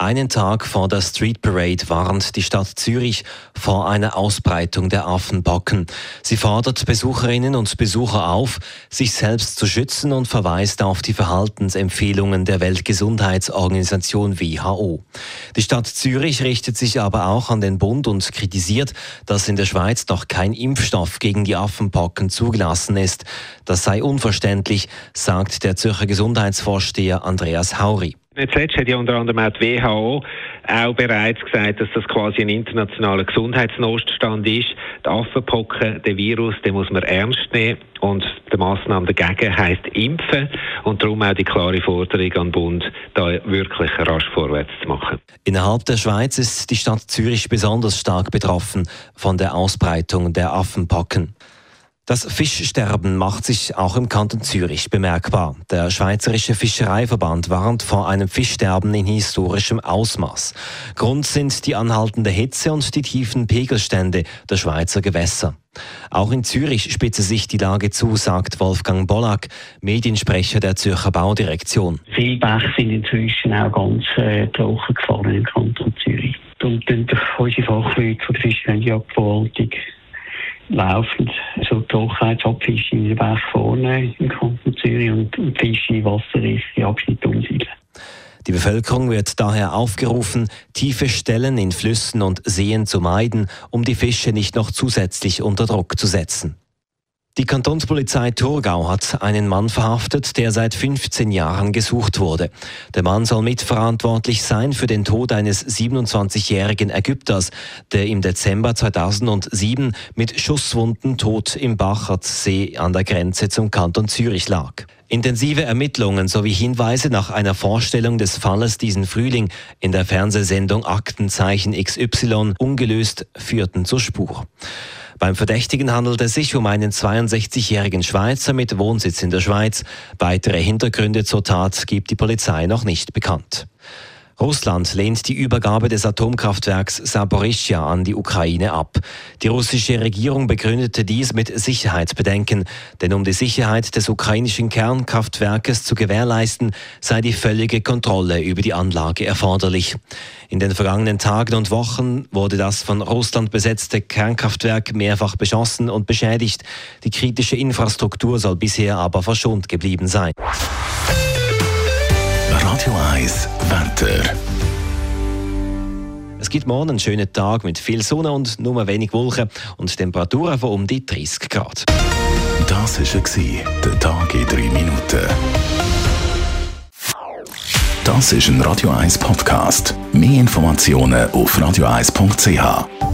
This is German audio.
Einen Tag vor der Street Parade warnt die Stadt Zürich vor einer Ausbreitung der Affenpocken. Sie fordert Besucherinnen und Besucher auf, sich selbst zu schützen und verweist auf die Verhaltensempfehlungen der Weltgesundheitsorganisation WHO. Die Stadt Zürich richtet sich aber auch an den Bund und kritisiert, dass in der Schweiz noch kein Impfstoff gegen die Affenpocken zugelassen ist. Das sei unverständlich, sagt der Zürcher Gesundheitsvorsteher Andreas Hauri. Nicht zuletzt hat ja unter anderem auch die WHO auch bereits gesagt, dass das quasi ein internationaler Gesundheitsnotstand ist. Die Affenpocken, der Virus, den muss man ernst nehmen und die Massnahme dagegen heisst impfen und darum auch die klare Forderung an den Bund, da wirklich rasch vorwärts zu machen. Innerhalb der Schweiz ist die Stadt Zürich besonders stark betroffen von der Ausbreitung der Affenpocken. Das Fischsterben macht sich auch im Kanton Zürich bemerkbar. Der Schweizerische Fischereiverband warnt vor einem Fischsterben in historischem Ausmaß. Grund sind die anhaltende Hitze und die tiefen Pegelstände der Schweizer Gewässer. Auch in Zürich spitze sich die Lage zu, sagt Wolfgang Bollack, Mediensprecher der Zürcher Baudirektion. Viele Bäche sind inzwischen auch ganz äh, trocken gefahren im Kanton Zürich. Und dann unsere Fachleute von der Fischereiabverwaltung laufend so Trockenheitsabfische in den Bach vorne im Kanton Zürich und Fische in Wasserrisse Abschnitt umsiedeln. Die Bevölkerung wird daher aufgerufen, tiefe Stellen in Flüssen und Seen zu meiden, um die Fische nicht noch zusätzlich unter Druck zu setzen. Die Kantonspolizei Thurgau hat einen Mann verhaftet, der seit 15 Jahren gesucht wurde. Der Mann soll mitverantwortlich sein für den Tod eines 27-jährigen Ägypters, der im Dezember 2007 mit Schusswunden tot im Bachertsee an der Grenze zum Kanton Zürich lag. Intensive Ermittlungen sowie Hinweise nach einer Vorstellung des Falles diesen Frühling in der Fernsehsendung Aktenzeichen XY ungelöst führten zur Spur. Beim Verdächtigen handelt es sich um einen 62-jährigen Schweizer mit Wohnsitz in der Schweiz. Weitere Hintergründe zur Tat gibt die Polizei noch nicht bekannt. Russland lehnt die Übergabe des Atomkraftwerks Saporischschja an die Ukraine ab. Die russische Regierung begründete dies mit Sicherheitsbedenken, denn um die Sicherheit des ukrainischen Kernkraftwerkes zu gewährleisten, sei die völlige Kontrolle über die Anlage erforderlich. In den vergangenen Tagen und Wochen wurde das von Russland besetzte Kernkraftwerk mehrfach beschossen und beschädigt. Die kritische Infrastruktur soll bisher aber verschont geblieben sein. Radio 1 Wetter. Es gibt morgen einen schönen Tag mit viel Sonne und nur wenig Wolken und Temperaturen von um die 30 Grad. Das war der Tag in 3 Minuten. Das ist ein Radio 1 Podcast. Mehr Informationen auf radio1.ch.